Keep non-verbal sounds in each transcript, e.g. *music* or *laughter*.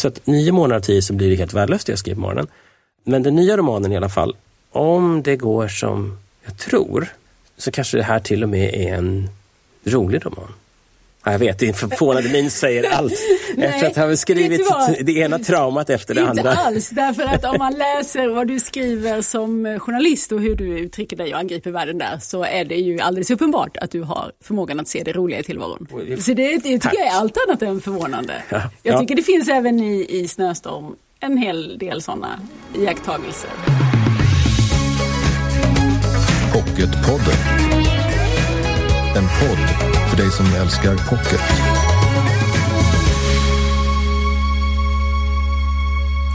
Så att nio månader av tio så blir det helt värdelöst det jag skriver på morgonen. Men den nya romanen i alla fall, om det går som jag tror, så kanske det här till och med är en rolig roman. Jag vet, din förvånade min säger allt. *laughs* efter att ha skrivit det ena traumat efter det Inte andra. Inte alls, därför att om man läser vad du skriver som journalist och hur du uttrycker dig och angriper världen där så är det ju alldeles uppenbart att du har förmågan att se det roliga i tillvaron. Så det, det tycker jag är allt annat än förvånande. Ja, Jag ja. tycker det finns även i, i Snöstorm en hel del sådana iakttagelser. Pocketpodden. En podd för dig som älskar pocket.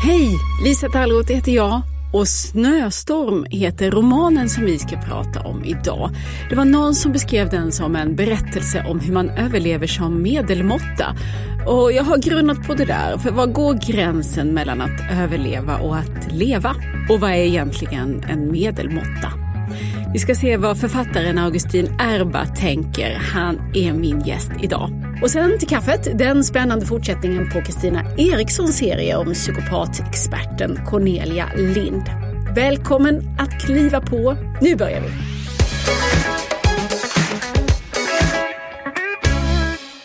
Hej! Lisa Tallroth heter jag och Snöstorm heter romanen som vi ska prata om idag. Det var någon som beskrev den som en berättelse om hur man överlever som medelmåtta. Och jag har grunnat på det där, för var går gränsen mellan att överleva och att leva? Och vad är egentligen en medelmåtta? Vi ska se vad författaren Augustin Erba tänker. Han är min gäst idag. Och sen till kaffet, den spännande fortsättningen på Kristina Erikssons serie om psykopatexperten Cornelia Lind. Välkommen att kliva på. Nu börjar vi.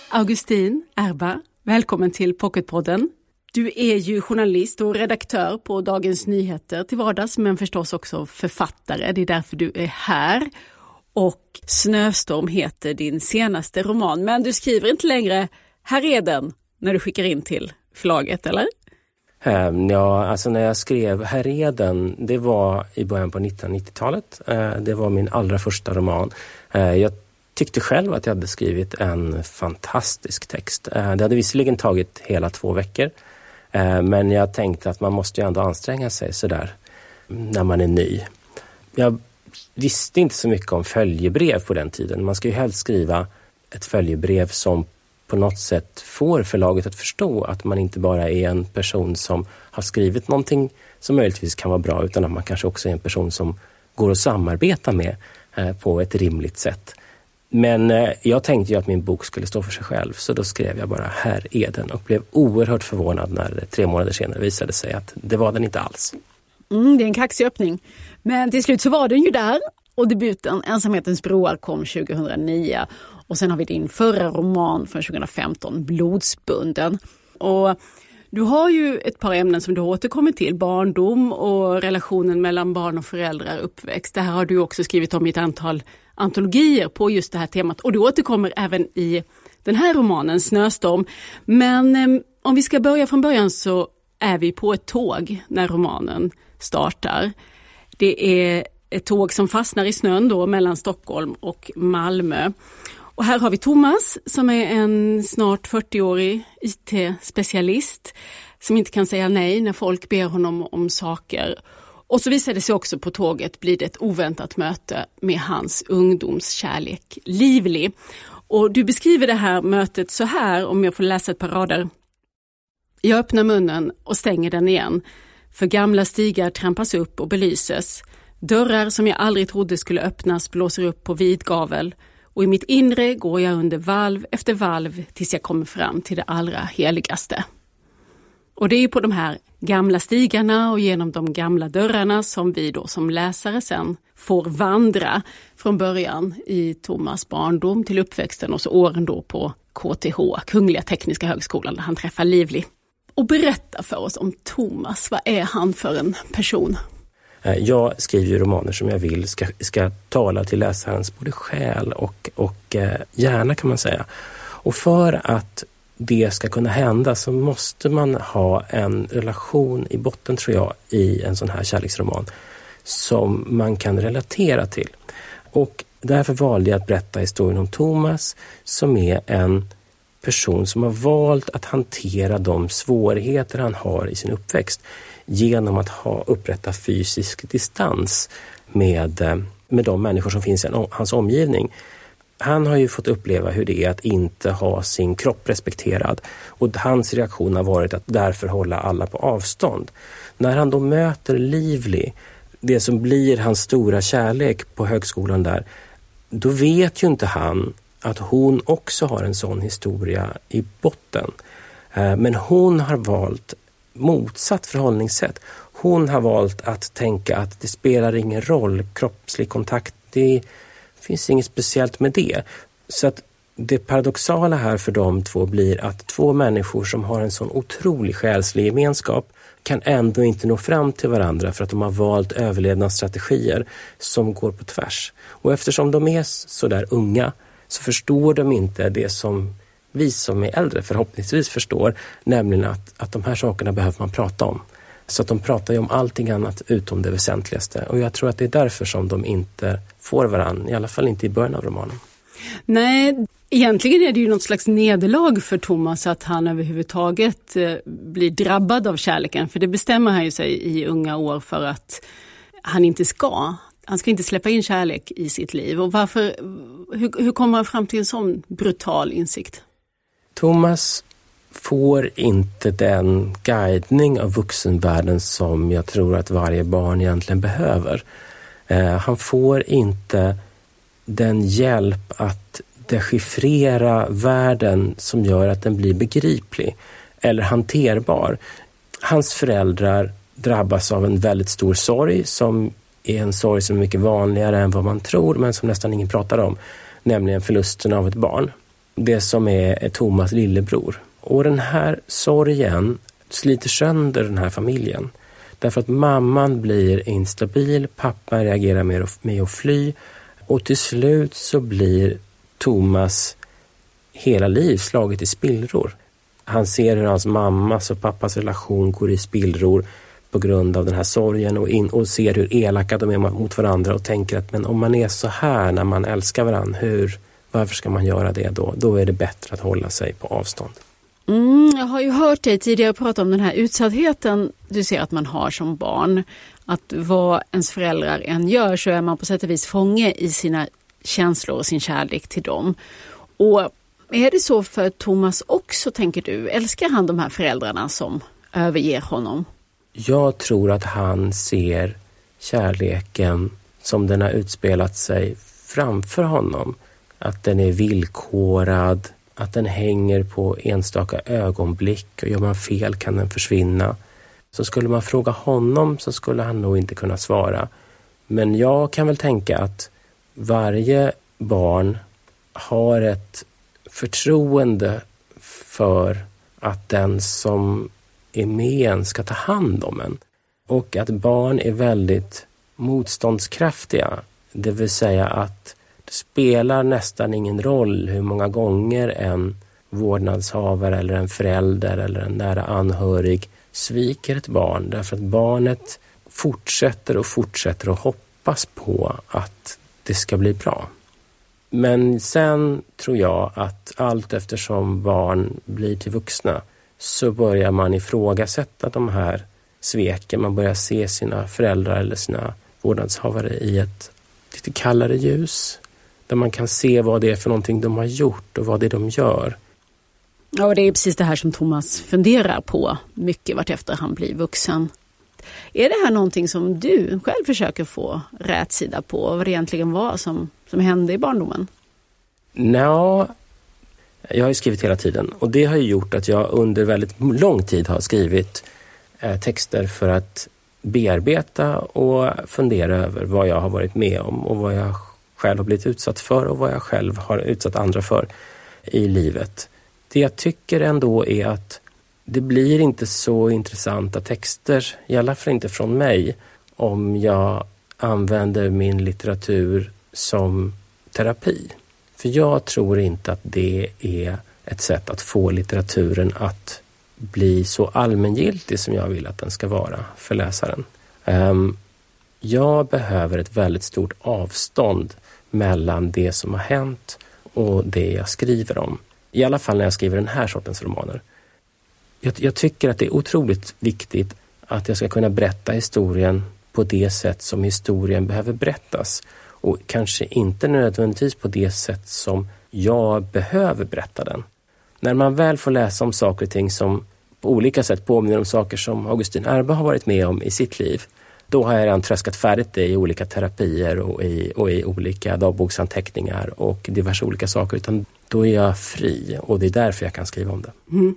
Augustin Erba, välkommen till Pocketpodden. Du är ju journalist och redaktör på Dagens Nyheter till vardags, men förstås också författare. Det är därför du är här. Och Snöstorm heter din senaste roman, men du skriver inte längre Här är den när du skickar in till förlaget, eller? Ehm, ja, alltså när jag skrev Här är den, det var i början på 1990-talet. Ehm, det var min allra första roman. Ehm, jag tyckte själv att jag hade skrivit en fantastisk text. Det hade visserligen tagit hela två veckor. Eh, men jag tänkte att man måste ju ändå anstränga sig sådär när man är ny. Jag visste inte så mycket om följebrev på den tiden. Man ska ju helst skriva ett följebrev som på något sätt får förlaget att förstå att man inte bara är en person som har skrivit någonting som möjligtvis kan vara bra utan att man kanske också är en person som går att samarbeta med eh, på ett rimligt sätt. Men eh, jag tänkte ju att min bok skulle stå för sig själv så då skrev jag bara Här är den och blev oerhört förvånad när det tre månader senare visade sig att det var den inte alls. Mm, det är en kaxig öppning. Men till slut så var den ju där och debuten Ensamhetens broar kom 2009. Och sen har vi din förra roman från 2015, Blodsbunden. Och du har ju ett par ämnen som du återkommer till, barndom och relationen mellan barn och föräldrar, uppväxt. Det här har du också skrivit om i ett antal antologier på just det här temat och det återkommer även i den här romanen, Snöstorm. Men eh, om vi ska börja från början så är vi på ett tåg när romanen startar. Det är ett tåg som fastnar i snön då mellan Stockholm och Malmö. Och här har vi Thomas som är en snart 40-årig IT-specialist som inte kan säga nej när folk ber honom om saker. Och så visar det sig också på tåget blir det ett oväntat möte med hans ungdomskärlek Livlig. Och du beskriver det här mötet så här, om jag får läsa ett par rader. Jag öppnar munnen och stänger den igen. För gamla stigar trampas upp och belyses. Dörrar som jag aldrig trodde skulle öppnas blåser upp på vid gavel och i mitt inre går jag under valv efter valv tills jag kommer fram till det allra heligaste. Och det är på de här gamla stigarna och genom de gamla dörrarna som vi då som läsare sen får vandra från början i Thomas barndom till uppväxten och så åren då på KTH, Kungliga Tekniska Högskolan, där han träffar Livli. Och berätta för oss om Thomas, vad är han för en person? Eh, jag skriver ju romaner som jag vill ska, ska tala till läsarens både själ och, och eh, hjärna kan man säga. Och för att det ska kunna hända så måste man ha en relation i botten tror jag i en sån här kärleksroman som man kan relatera till. Och därför valde jag att berätta historien om Thomas som är en person som har valt att hantera de svårigheter han har i sin uppväxt genom att ha upprätta fysisk distans med, eh, med de människor som finns i hans omgivning. Han har ju fått uppleva hur det är att inte ha sin kropp respekterad och hans reaktion har varit att därför hålla alla på avstånd. När han då möter Livli, det som blir hans stora kärlek på högskolan där, då vet ju inte han att hon också har en sån historia i botten. Eh, men hon har valt motsatt förhållningssätt. Hon har valt att tänka att det spelar ingen roll, kroppslig kontakt, det finns inget speciellt med det. Så att det paradoxala här för de två blir att två människor som har en sån otrolig själslig gemenskap kan ändå inte nå fram till varandra för att de har valt överlevnadsstrategier som går på tvärs. Och eftersom de är så där unga så förstår de inte det som vi som är äldre förhoppningsvis förstår, nämligen att, att de här sakerna behöver man prata om. Så att de pratar ju om allting annat utom det väsentligaste. Och jag tror att det är därför som de inte får varann, i alla fall inte i början av romanen. Nej, egentligen är det ju något slags nederlag för Thomas att han överhuvudtaget eh, blir drabbad av kärleken. För det bestämmer han ju sig i unga år för att han inte ska. Han ska inte släppa in kärlek i sitt liv. Och varför, hur, hur kommer han fram till en sån brutal insikt? Thomas får inte den guidning av vuxenvärlden som jag tror att varje barn egentligen behöver. Eh, han får inte den hjälp att dechiffrera världen som gör att den blir begriplig eller hanterbar. Hans föräldrar drabbas av en väldigt stor sorg som är en sorg som är mycket vanligare än vad man tror men som nästan ingen pratar om, nämligen förlusten av ett barn. Det som är Thomas lillebror. Och den här sorgen sliter sönder den här familjen. Därför att mamman blir instabil, pappan reagerar med, med att fly och till slut så blir Thomas hela liv slaget i spillror. Han ser hur hans mammas och pappas relation går i spillror på grund av den här sorgen och, in, och ser hur elaka de är mot varandra och tänker att men om man är så här när man älskar varandra, hur, varför ska man göra det då? Då är det bättre att hålla sig på avstånd. Mm, jag har ju hört dig tidigare prata om den här utsattheten du ser att man har som barn. Att vad ens föräldrar än gör så är man på sätt och vis fånge i sina känslor och sin kärlek till dem. Och är det så för Thomas också, tänker du? Älskar han de här föräldrarna som överger honom? Jag tror att han ser kärleken som den har utspelat sig framför honom. Att den är villkorad, att den hänger på enstaka ögonblick och gör man fel kan den försvinna. Så skulle man fråga honom så skulle han nog inte kunna svara. Men jag kan väl tänka att varje barn har ett förtroende för att den som är med en ska ta hand om en. Och att barn är väldigt motståndskraftiga. Det vill säga att det spelar nästan ingen roll hur många gånger en vårdnadshavare eller en förälder eller en nära anhörig sviker ett barn därför att barnet fortsätter och fortsätter att hoppas på att det ska bli bra. Men sen tror jag att allt eftersom barn blir till vuxna så börjar man ifrågasätta de här sveken. Man börjar se sina föräldrar eller sina vårdnadshavare i ett lite kallare ljus. Där man kan se vad det är för någonting de har gjort och vad det är de gör. Ja, och det är precis det här som Thomas funderar på mycket vartefter han blir vuxen. Är det här någonting som du själv försöker få rätsida på? Vad det egentligen var som, som hände i barndomen? Nå, jag har ju skrivit hela tiden och det har gjort att jag under väldigt lång tid har skrivit eh, texter för att bearbeta och fundera över vad jag har varit med om och vad jag själv har blivit utsatt för och vad jag själv har utsatt andra för i livet. Det jag tycker ändå är att det blir inte så intressanta texter, i alla fall inte från mig, om jag använder min litteratur som terapi. För jag tror inte att det är ett sätt att få litteraturen att bli så allmängiltig som jag vill att den ska vara för läsaren. Ehm, jag behöver ett väldigt stort avstånd mellan det som har hänt och det jag skriver om. I alla fall när jag skriver den här sortens romaner. Jag, jag tycker att det är otroligt viktigt att jag ska kunna berätta historien på det sätt som historien behöver berättas och kanske inte nödvändigtvis på det sätt som jag behöver berätta den. När man väl får läsa om saker och ting som på olika sätt påminner om saker som Augustin Erbe har varit med om i sitt liv, då har jag redan tröskat färdigt det i olika terapier och i, och i olika dagboksanteckningar och diverse olika saker. Utan då är jag fri och det är därför jag kan skriva om det. Mm.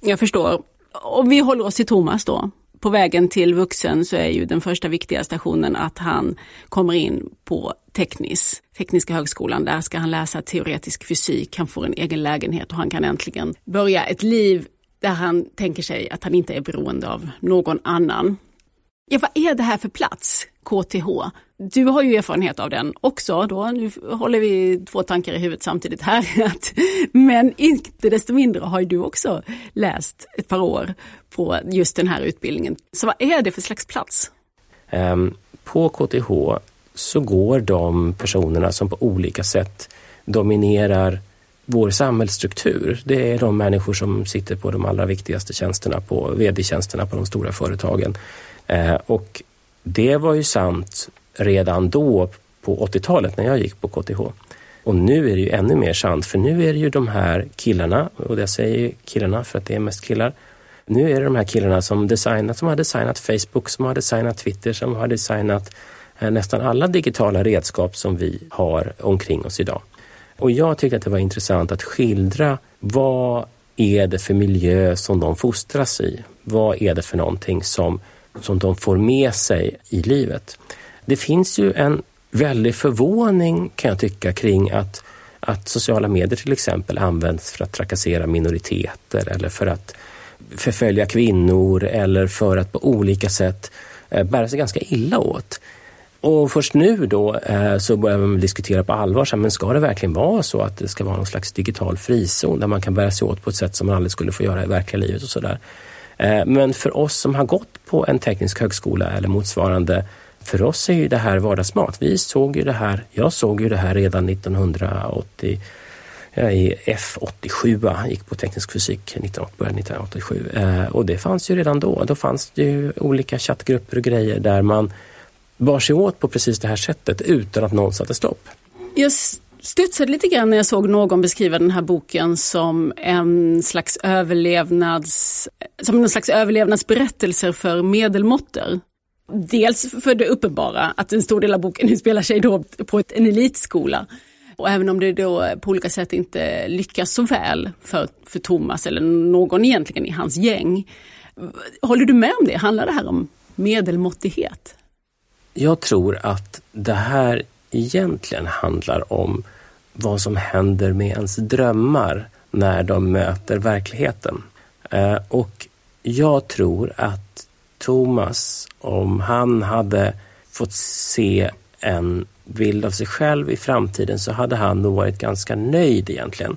Jag förstår. Om vi håller oss till Thomas då. På vägen till vuxen så är ju den första viktiga stationen att han kommer in på teknis, Tekniska högskolan. Där ska han läsa teoretisk fysik, han får en egen lägenhet och han kan äntligen börja ett liv där han tänker sig att han inte är beroende av någon annan. Ja, vad är det här för plats, KTH? Du har ju erfarenhet av den också. Då. Nu håller vi två tankar i huvudet samtidigt här. *laughs* Men inte desto mindre har ju du också läst ett par år på just den här utbildningen. Så vad är det för slags plats? Ehm, på KTH så går de personerna som på olika sätt dominerar vår samhällsstruktur. Det är de människor som sitter på de allra viktigaste tjänsterna, på vd-tjänsterna på de stora företagen. Eh, och det var ju sant redan då på 80-talet när jag gick på KTH. Och nu är det ju ännu mer sant för nu är det ju de här killarna, och jag säger killarna för att det är mest killar. Nu är det de här killarna som, designat, som har designat Facebook, som har designat Twitter, som har designat eh, nästan alla digitala redskap som vi har omkring oss idag. Och jag tyckte att det var intressant att skildra vad är det för miljö som de fostras i? Vad är det för någonting som som de får med sig i livet. Det finns ju en väldig förvåning kan jag tycka kring att, att sociala medier till exempel används för att trakassera minoriteter eller för att förfölja kvinnor eller för att på olika sätt eh, bära sig ganska illa åt. Och först nu då eh, så börjar man diskutera på allvar, men ska det verkligen vara så att det ska vara någon slags digital frizon där man kan bära sig åt på ett sätt som man aldrig skulle få göra i verkliga livet och sådär. Eh, men för oss som har gått på en teknisk högskola eller motsvarande, för oss är ju det här vardagsmat. Vi såg ju det här, jag såg ju det här redan 1980 eh, i F87, gick på teknisk fysik 1987 och det fanns ju redan då. Då fanns det ju olika chattgrupper och grejer där man bar sig åt på precis det här sättet utan att någon satte stopp. Just studsade lite grann när jag såg någon beskriva den här boken som en slags överlevnads, som en slags överlevnadsberättelser för medelmåttor. Dels för det uppenbara, att en stor del av boken *laughs* utspelar sig då på ett, en elitskola. Och även om det då på olika sätt inte lyckas så väl för, för Thomas eller någon egentligen i hans gäng. Håller du med om det? Handlar det här om medelmåttighet? Jag tror att det här egentligen handlar om vad som händer med ens drömmar när de möter verkligheten. Eh, och jag tror att Thomas, om han hade fått se en bild av sig själv i framtiden så hade han nog varit ganska nöjd egentligen.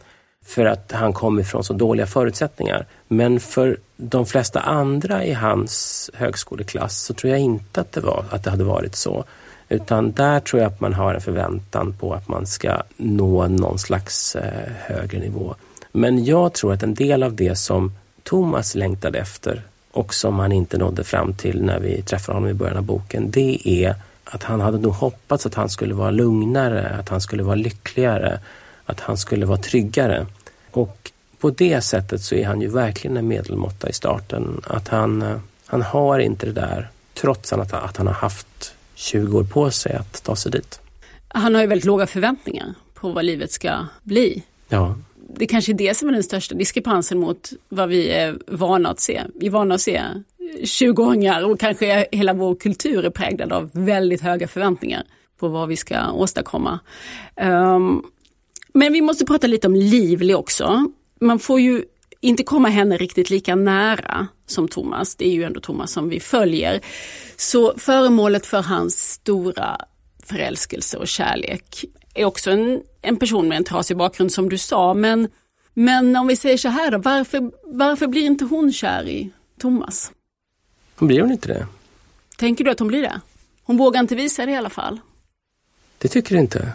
För att han kom ifrån så dåliga förutsättningar. Men för de flesta andra i hans högskoleklass så tror jag inte att det, var, att det hade varit så. Utan där tror jag att man har en förväntan på att man ska nå någon slags eh, högre nivå. Men jag tror att en del av det som Thomas längtade efter och som han inte nådde fram till när vi träffade honom i början av boken, det är att han hade nog hoppats att han skulle vara lugnare, att han skulle vara lyckligare, att han skulle vara tryggare. Och på det sättet så är han ju verkligen en medelmåtta i starten. Att han, eh, han har inte det där, trots att, att han har haft 20 år på sig att ta sig dit. Han har ju väldigt låga förväntningar på vad livet ska bli. Ja. Det kanske är det som är den största diskrepansen mot vad vi är vana att se. Vi är vana att se 20-åringar och kanske hela vår kultur är präglad av väldigt höga förväntningar på vad vi ska åstadkomma. Um, men vi måste prata lite om Livli också. Man får ju inte komma henne riktigt lika nära som Thomas. Det är ju ändå Thomas som vi följer. Så föremålet för hans stora förälskelse och kärlek är också en, en person med en trasig bakgrund som du sa. Men, men om vi säger så här då, varför, varför blir inte hon kär i Thomas? Blir hon inte det? Tänker du att hon blir det? Hon vågar inte visa det i alla fall. Det tycker du inte?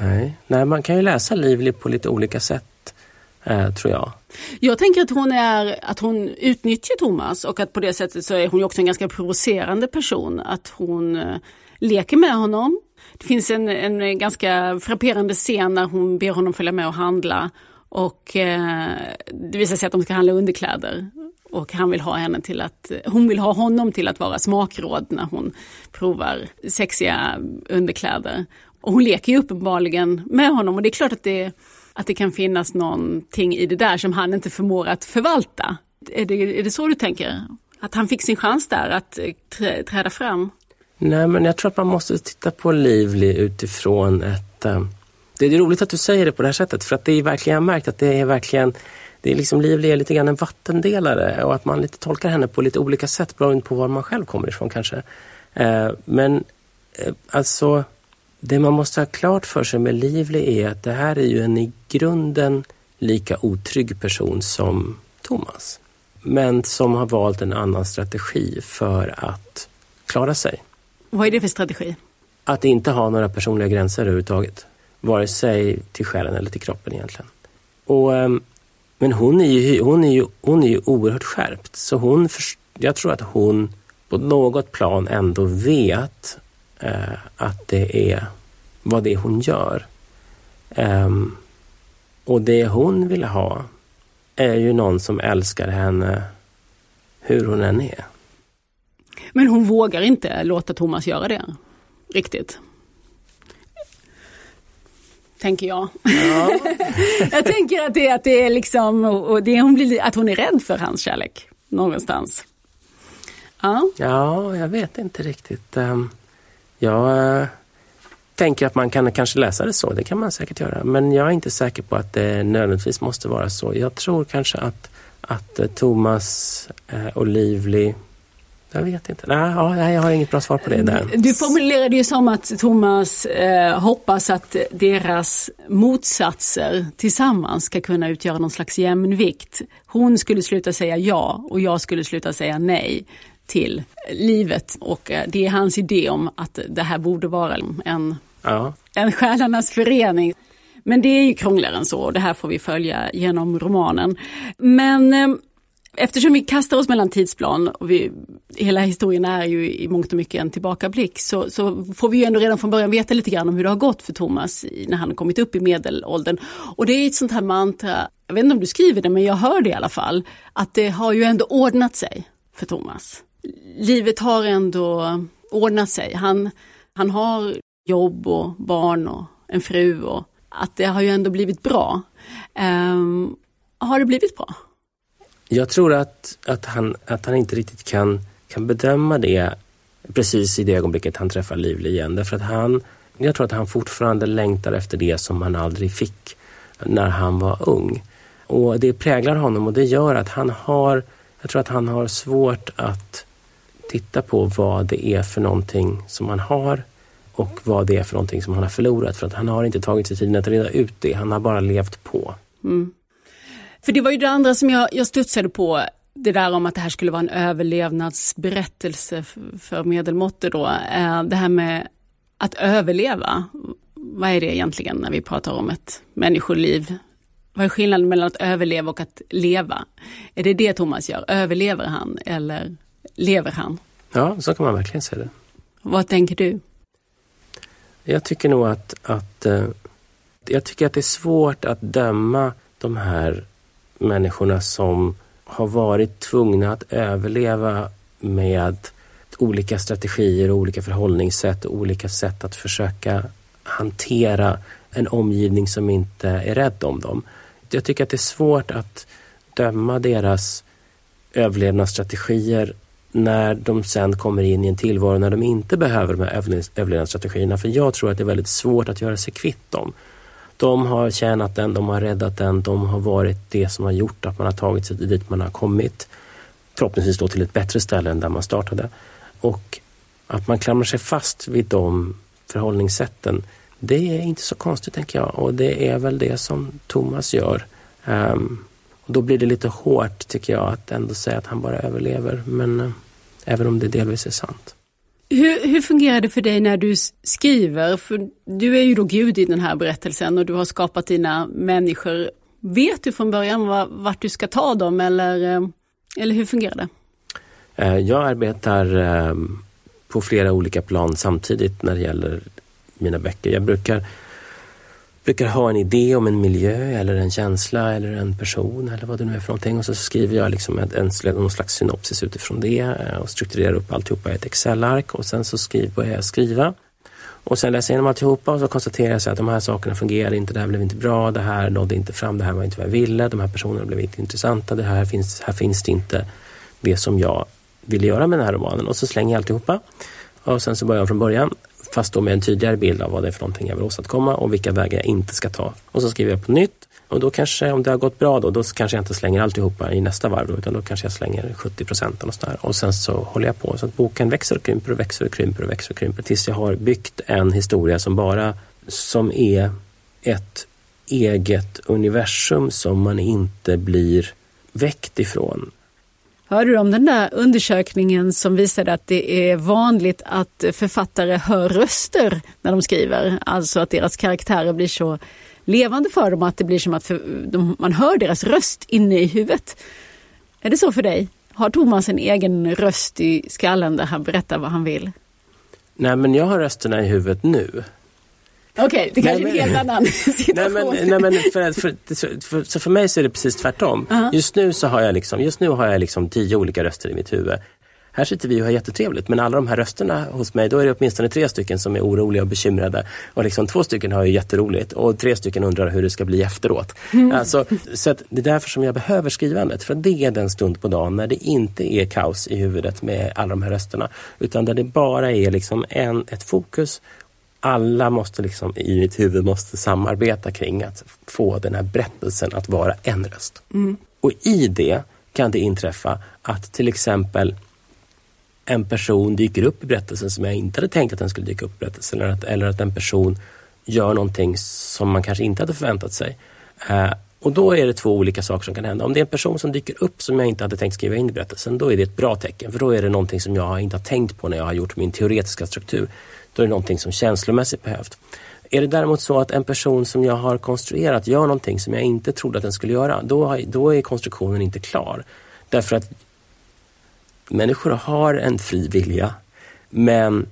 Nej. Nej, man kan ju läsa Livli på lite olika sätt eh, tror jag. Jag tänker att hon, är, att hon utnyttjar Thomas och att på det sättet så är hon också en ganska provocerande person. Att hon eh, leker med honom. Det finns en, en ganska frapperande scen när hon ber honom följa med och handla och eh, det visar sig att de ska handla underkläder. Och han vill ha henne till att, hon vill ha honom till att vara smakråd när hon provar sexiga underkläder. Och hon leker ju uppenbarligen med honom och det är klart att det Att det kan finnas någonting i det där som han inte förmår att förvalta. Är det, är det så du tänker? Att han fick sin chans där att eh, trä, träda fram? Nej, men jag tror att man måste titta på Livli utifrån ett... Eh, det är roligt att du säger det på det här sättet för att det är verkligen, jag har märkt att det är verkligen det är liksom Livli är lite grann en vattendelare och att man lite tolkar henne på lite olika sätt beroende på var man själv kommer ifrån kanske. Eh, men alltså, det man måste ha klart för sig med Livli är att det här är ju en i grunden lika otrygg person som Thomas. Men som har valt en annan strategi för att klara sig. Vad är det för strategi? Att inte ha några personliga gränser överhuvudtaget. Vare sig till själen eller till kroppen egentligen. Och, ehm, men hon är, ju, hon, är ju, hon är ju oerhört skärpt. Så hon, jag tror att hon på något plan ändå vet eh, att det är vad det är hon gör. Um, och det hon vill ha är ju någon som älskar henne hur hon än är. Men hon vågar inte låta Thomas göra det riktigt. Tänker jag. Ja. *laughs* jag tänker att det, att det är liksom, och det hon blir, att hon är rädd för hans kärlek någonstans. Ja, ja jag vet inte riktigt. Ehm, jag tänker att man kan kanske läsa det så, det kan man säkert göra. Men jag är inte säker på att det nödvändigtvis måste vara så. Jag tror kanske att, att eh, Thomas eh, och Livli jag vet inte. Nej, ja, jag har inget bra svar på det där. Du formulerade ju som att Thomas eh, hoppas att deras motsatser tillsammans ska kunna utgöra någon slags jämvikt. Hon skulle sluta säga ja och jag skulle sluta säga nej till livet och eh, det är hans idé om att det här borde vara en, ja. en själarnas förening. Men det är ju krångligare än så och det här får vi följa genom romanen. Men eh, Eftersom vi kastar oss mellan tidsplan och vi, hela historien är ju i mångt och mycket en tillbakablick så, så får vi ju ändå redan från början veta lite grann om hur det har gått för Thomas när han har kommit upp i medelåldern. Och det är ett sånt här mantra, jag vet inte om du skriver det men jag hör det i alla fall, att det har ju ändå ordnat sig för Thomas. Livet har ändå ordnat sig. Han, han har jobb och barn och en fru och att det har ju ändå blivit bra. Um, har det blivit bra? Jag tror att, att, han, att han inte riktigt kan, kan bedöma det precis i det ögonblicket han träffar Livli igen. Därför att han, jag tror att han fortfarande längtar efter det som han aldrig fick när han var ung. Och det präglar honom och det gör att han har, jag tror att han har svårt att titta på vad det är för någonting som han har och vad det är för någonting som han har förlorat. För att han har inte tagit sig tiden att reda ut det, han har bara levt på. Mm. För det var ju det andra som jag, jag studsade på, det där om att det här skulle vara en överlevnadsberättelse för medelmåttor då. Eh, det här med att överleva, vad är det egentligen när vi pratar om ett människoliv? Vad är skillnaden mellan att överleva och att leva? Är det det Thomas gör? Överlever han eller lever han? Ja, så kan man verkligen säga det. Vad tänker du? Jag tycker nog att, att eh, jag tycker att det är svårt att döma de här människorna som har varit tvungna att överleva med olika strategier och olika förhållningssätt och olika sätt att försöka hantera en omgivning som inte är rädd om dem. Jag tycker att det är svårt att döma deras överlevnadsstrategier när de sen kommer in i en tillvaro när de inte behöver de här överlevnadsstrategierna. För jag tror att det är väldigt svårt att göra sig kvitt dem. De har tjänat den, de har räddat den, de har varit det som har gjort att man har tagit sig dit man har kommit. Förhoppningsvis då till ett bättre ställe än där man startade. Och att man klamrar sig fast vid de förhållningssätten, det är inte så konstigt tänker jag och det är väl det som Thomas gör. Um, då blir det lite hårt tycker jag att ändå säga att han bara överlever, men uh, även om det delvis är sant. Hur, hur fungerar det för dig när du skriver? För du är ju då Gud i den här berättelsen och du har skapat dina människor. Vet du från början vart du ska ta dem eller, eh, eller hur fungerar det? Eh, jag arbetar eh, på flera olika plan samtidigt när det gäller mina böcker. Jag brukar brukar ha en idé om en miljö eller en känsla eller en person eller vad det nu är för någonting och så skriver jag liksom en, en, någon slags synopsis utifrån det eh, och strukturerar upp alltihopa i ett Excel-ark och sen så skriver, börjar jag skriva. Och sen läser jag igenom alltihopa och så konstaterar jag så att de här sakerna fungerade inte, det här blev inte bra, det här nådde inte fram, det här var inte vad jag ville, de här personerna blev inte intressanta, det här finns, här finns det inte det som jag ville göra med den här romanen. Och så slänger jag alltihopa. Och sen så börjar jag från början, fast då med en tydligare bild av vad det är för någonting jag vill åstadkomma och vilka vägar jag inte ska ta. Och så skriver jag på nytt och då kanske, om det har gått bra då, då kanske jag inte slänger alltihopa i nästa varv då, utan då kanske jag slänger 70 procent och sådär. Och sen så håller jag på så att boken växer och krymper och växer och krymper och växer och krymper tills jag har byggt en historia som bara, som är ett eget universum som man inte blir väckt ifrån. Hörde du om den där undersökningen som visade att det är vanligt att författare hör röster när de skriver? Alltså att deras karaktärer blir så levande för dem att det blir som att de, man hör deras röst inne i huvudet. Är det så för dig? Har Thomas en egen röst i skallen där han berättar vad han vill? Nej, men jag har rösterna i huvudet nu. Okej, okay, det kanske är en helt annan *laughs* situation. Nej, men, nej, men för, för, för, så för mig så är det precis tvärtom. Uh -huh. Just nu så har jag liksom, just nu har jag liksom tio olika röster i mitt huvud. Här sitter vi och har jättetrevligt men alla de här rösterna hos mig, då är det åtminstone tre stycken som är oroliga och bekymrade. Och liksom två stycken har ju jätteroligt och tre stycken undrar hur det ska bli efteråt. Mm. Alltså, så det är därför som jag behöver skrivandet. För det är den stund på dagen när det inte är kaos i huvudet med alla de här rösterna. Utan där det bara är liksom en, ett fokus alla måste liksom i mitt huvud måste samarbeta kring att få den här berättelsen att vara en röst. Mm. Och i det kan det inträffa att till exempel en person dyker upp i berättelsen som jag inte hade tänkt att den skulle dyka upp i berättelsen. Eller att, eller att en person gör någonting som man kanske inte hade förväntat sig. Uh, och då är det två olika saker som kan hända. Om det är en person som dyker upp som jag inte hade tänkt skriva in i berättelsen, då är det ett bra tecken. För då är det någonting som jag inte har tänkt på när jag har gjort min teoretiska struktur. Då är det någonting som känslomässigt behövt. Är det däremot så att en person som jag har konstruerat gör någonting som jag inte trodde att den skulle göra, då, då är konstruktionen inte klar. Därför att människor har en fri vilja men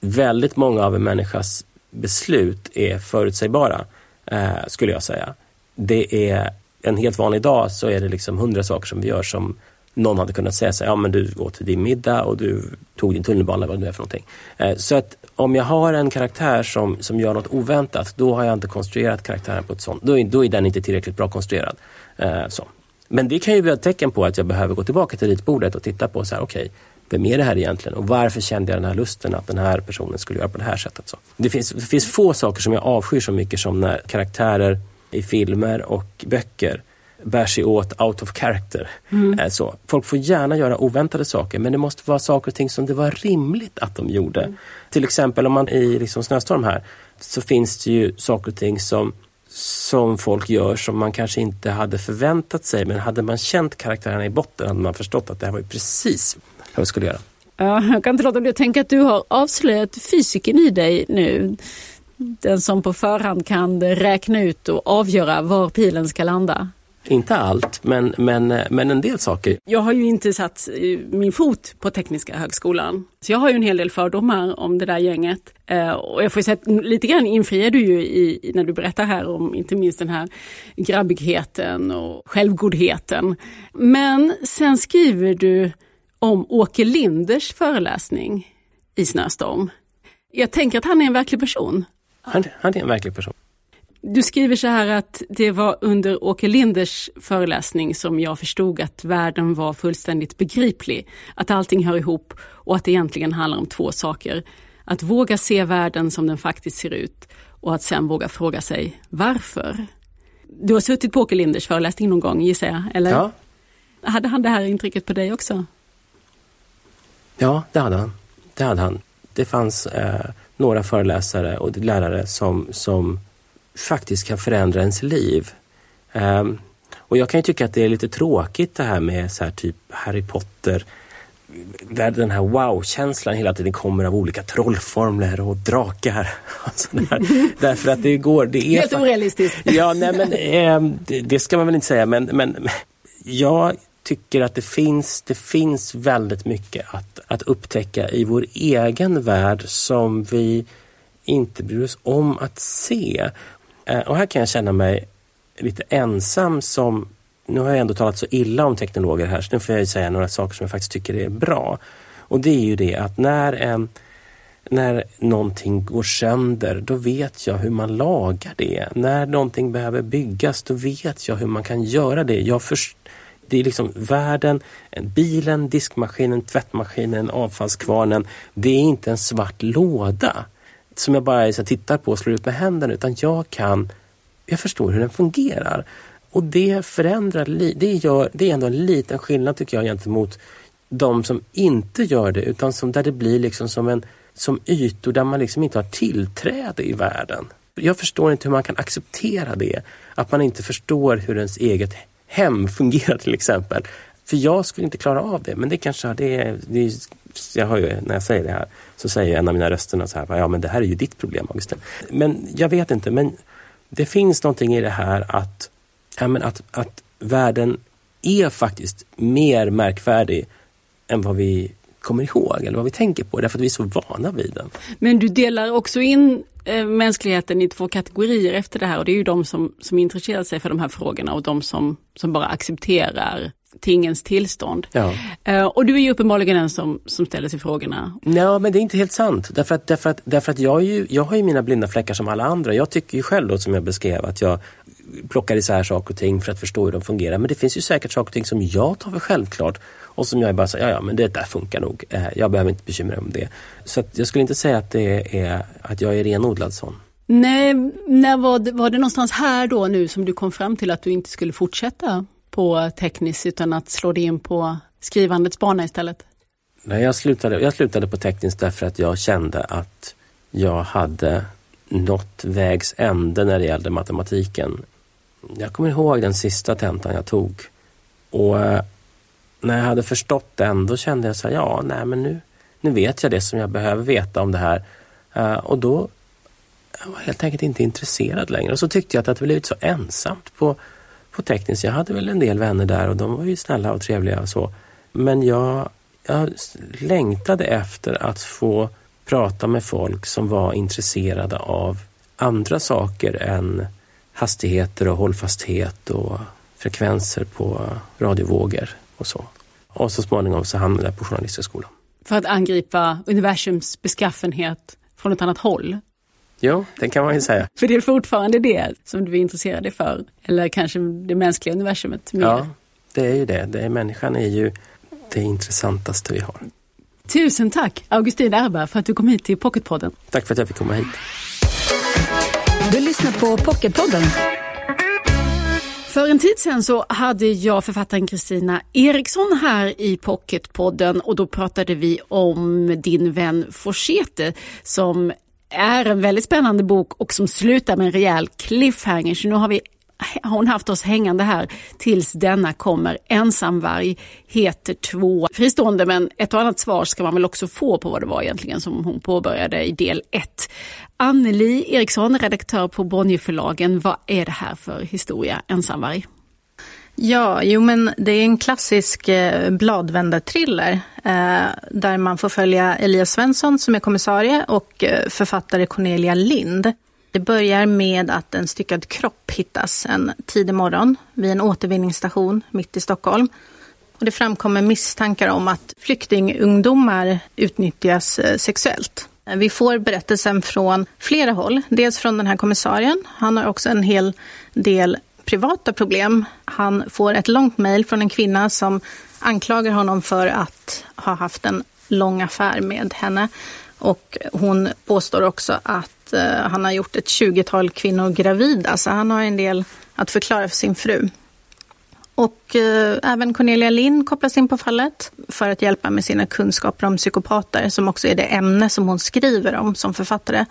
väldigt många av en människas beslut är förutsägbara, eh, skulle jag säga. Det är en helt vanlig dag så är det liksom hundra saker som vi gör som någon hade kunnat säga så ja men du åt din middag och du tog din tunnelbana, eller vad det nu är för någonting. Eh, så att om jag har en karaktär som, som gör något oväntat, då har jag inte konstruerat karaktären på ett sånt, då är, då är den inte tillräckligt bra konstruerad. Eh, så. Men det kan ju bli ett tecken på att jag behöver gå tillbaka till ritbordet och titta på så här, okej, okay, vem är det här egentligen och varför kände jag den här lusten att den här personen skulle göra på det här sättet? Så. Det, finns, det finns få saker som jag avskyr så mycket som när karaktärer i filmer och böcker bär sig åt out of character. Mm. Eh, så. Folk får gärna göra oväntade saker men det måste vara saker och ting som det var rimligt att de gjorde. Mm. Till exempel om man i liksom Snöstorm här så finns det ju saker och ting som som folk gör som man kanske inte hade förväntat sig. Men hade man känt karaktärerna i botten hade man förstått att det här var precis vad vi skulle göra. Ja, jag kan inte låta bli att tänka att du har avslöjat fysiken i dig nu. Den som på förhand kan räkna ut och avgöra var pilen ska landa. Inte allt, men, men, men en del saker. Jag har ju inte satt eh, min fot på Tekniska högskolan. Så jag har ju en hel del fördomar om det där gänget. Eh, och jag får säga att lite grann infriar du ju i, när du berättar här om inte minst den här grabbigheten och självgodheten. Men sen skriver du om Åke Linders föreläsning i Snöstorm. Jag tänker att han är en verklig person. Han, han är en verklig person. Du skriver så här att det var under Åke Linders föreläsning som jag förstod att världen var fullständigt begriplig. Att allting hör ihop och att det egentligen handlar om två saker. Att våga se världen som den faktiskt ser ut och att sen våga fråga sig varför. Du har suttit på Åke Linders föreläsning någon gång gissar jag? Eller? Ja. Hade han det här intrycket på dig också? Ja, det hade han. Det hade han. Det fanns eh, några föreläsare och lärare som, som faktiskt kan förändra ens liv. Um, och jag kan ju tycka att det är lite tråkigt det här med så här typ Harry Potter där den här wow-känslan hela tiden kommer av olika trollformler och drakar. Och *laughs* Därför att det går... Det är Helt orealistiskt. Ja, nej men eh, det, det, ska man väl inte säga men, men jag tycker att det finns, det finns väldigt mycket att, att upptäcka i vår egen värld som vi inte bryr oss om att se. Eh, och här kan jag känna mig lite ensam som, nu har jag ändå talat så illa om teknologer här så nu får jag säga några saker som jag faktiskt tycker är bra. Och det är ju det att när en, när någonting går sönder, då vet jag hur man lagar det. När någonting behöver byggas, då vet jag hur man kan göra det. Jag förstår det är liksom världen, bilen, diskmaskinen, tvättmaskinen, avfallskvarnen. Det är inte en svart låda som jag bara så tittar på och slår ut med händerna utan jag kan, jag förstår hur den fungerar. Och det förändrar, det, gör, det är ändå en liten skillnad tycker jag gentemot de som inte gör det utan som, där det blir liksom som, en, som ytor där man liksom inte har tillträde i världen. Jag förstår inte hur man kan acceptera det. Att man inte förstår hur ens eget hem fungerar till exempel. För jag skulle inte klara av det, men det kanske det, det jag har ju, när jag säger det här så säger en av mina rösterna så här, ja men det här är ju ditt problem Augustin. Men jag vet inte, men det finns någonting i det här att, ja, men att, att världen är faktiskt mer märkvärdig än vad vi kommer ihåg eller vad vi tänker på, därför att vi är så vana vid den. Men du delar också in eh, mänskligheten i två kategorier efter det här och det är ju de som, som intresserar sig för de här frågorna och de som, som bara accepterar tingens tillstånd. Ja. Uh, och du är ju uppenbarligen den som, som ställer sig frågorna. Ja, men det är inte helt sant. Därför att, därför att, därför att jag, ju, jag har ju mina blinda fläckar som alla andra. Jag tycker ju själv då, som jag beskrev, att jag plockar isär saker och ting för att förstå hur de fungerar. Men det finns ju säkert saker och ting som jag tar för självklart och som jag bara säger, ja ja men det där funkar nog. Eh, jag behöver inte bekymra mig om det. Så jag skulle inte säga att, det är, att jag är renodlad sån. Nej, när var det, var det någonstans här då nu som du kom fram till att du inte skulle fortsätta på tekniskt utan att slå dig in på skrivandets bana istället? Nej, jag slutade, jag slutade på tekniskt därför att jag kände att jag hade nått vägs ände när det gällde matematiken. Jag kommer ihåg den sista tentan jag tog och eh, när jag hade förstått den då kände jag så här, ja, nej men nu, nu vet jag det som jag behöver veta om det här. Uh, och då jag var helt enkelt inte intresserad längre. Och så tyckte jag att det hade blivit så ensamt på, på tekniskt. Jag hade väl en del vänner där och de var ju snälla och trevliga och så. Men jag, jag längtade efter att få prata med folk som var intresserade av andra saker än hastigheter och hållfasthet och frekvenser på radiovågor och så. Och så småningom så hamnade jag på Journalisthögskolan. För att angripa universums beskaffenhet från ett annat håll? Jo, det kan man ju säga. För det är fortfarande det som du är intresserad dig för? Eller kanske det mänskliga universumet mer? Ja, det är ju det. det är, människan är ju det intressantaste vi har. Tusen tack Augustin Erberg för att du kom hit till Pocketpodden. Tack för att jag fick komma hit. Du lyssnar på Pocketpodden. För en tid sedan så hade jag författaren Kristina Eriksson här i Pocketpodden och då pratade vi om din vän Forsete som är en väldigt spännande bok och som slutar med en rejäl cliffhanger. Så nu har vi hon haft oss hängande här tills denna kommer. Ensamvarg heter två fristående men ett och annat svar ska man väl också få på vad det var egentligen som hon påbörjade i del 1. Anneli Eriksson, redaktör på Bonnierförlagen. Vad är det här för historia, Ensamvarg? Ja, jo men det är en klassisk eh, bladvändarthriller eh, där man får följa Elias Svensson som är kommissarie och eh, författare Cornelia Lind. Det börjar med att en styckad kropp hittas en tidig morgon vid en återvinningsstation mitt i Stockholm. Och det framkommer misstankar om att flyktingungdomar utnyttjas eh, sexuellt. Vi får berättelsen från flera håll. Dels från den här kommissarien. Han har också en hel del privata problem. Han får ett långt mejl från en kvinna som anklagar honom för att ha haft en lång affär med henne. Och hon påstår också att eh, han har gjort ett 20-tal kvinnor gravida, så han har en del att förklara för sin fru. Och eh, även Cornelia Lind kopplas in på fallet för att hjälpa med sina kunskaper om psykopater, som också är det ämne som hon skriver om som författare.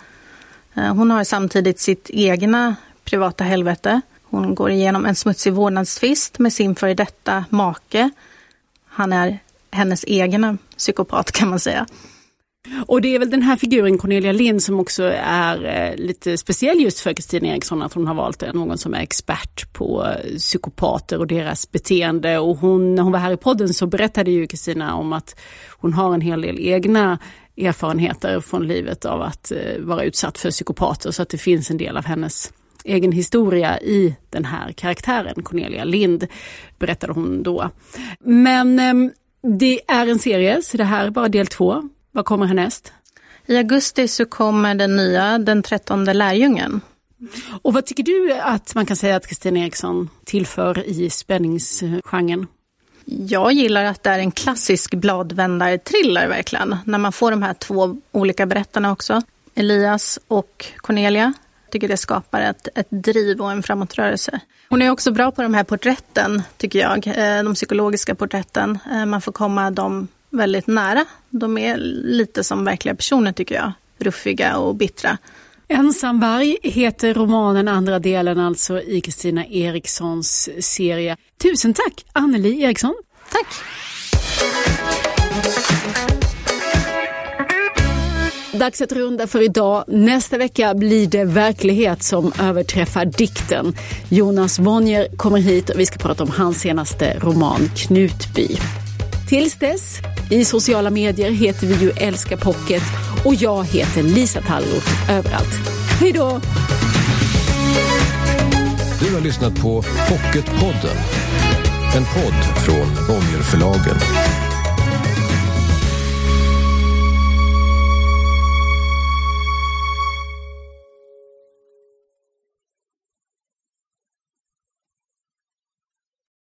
Eh, hon har samtidigt sitt egna privata helvete. Hon går igenom en smutsig vårdnadstvist med sin före detta make. Han är hennes egna psykopat kan man säga. Och det är väl den här figuren Cornelia Lind som också är eh, lite speciell just för Kristina Eriksson, att hon har valt eh, någon som är expert på eh, psykopater och deras beteende. Och hon, när hon var här i podden så berättade ju Kristina om att hon har en hel del egna erfarenheter från livet av att eh, vara utsatt för psykopater, så att det finns en del av hennes egen historia i den här karaktären, Cornelia Lind, berättade hon då. Men ehm, det är en serie, så det här är bara del två. Vad kommer härnäst? I augusti så kommer den nya, den trettonde lärjungen. Och vad tycker du att man kan säga att Kristina Eriksson tillför i spänningsgenren? Jag gillar att det är en klassisk bladvändarthriller verkligen. När man får de här två olika berättarna också. Elias och Cornelia. Jag tycker det skapar ett, ett driv och en framåtrörelse. Hon är också bra på de här porträtten, tycker jag. Eh, de psykologiska porträtten. Eh, man får komma dem väldigt nära. De är lite som verkliga personer, tycker jag. Ruffiga och bittra. Ensamvarg heter romanen, andra delen alltså i Kristina Erikssons serie. Tusen tack Anneli Eriksson. Tack. Dags att runda för idag. Nästa vecka blir det verklighet som överträffar dikten. Jonas Bonnier kommer hit och vi ska prata om hans senaste roman Knutby. Tills dess, i sociala medier heter vi ju Älska Pocket och jag heter Lisa Tallroth överallt. Hej då! Du har lyssnat på Pocketpodden. En podd från Bonnierförlagen.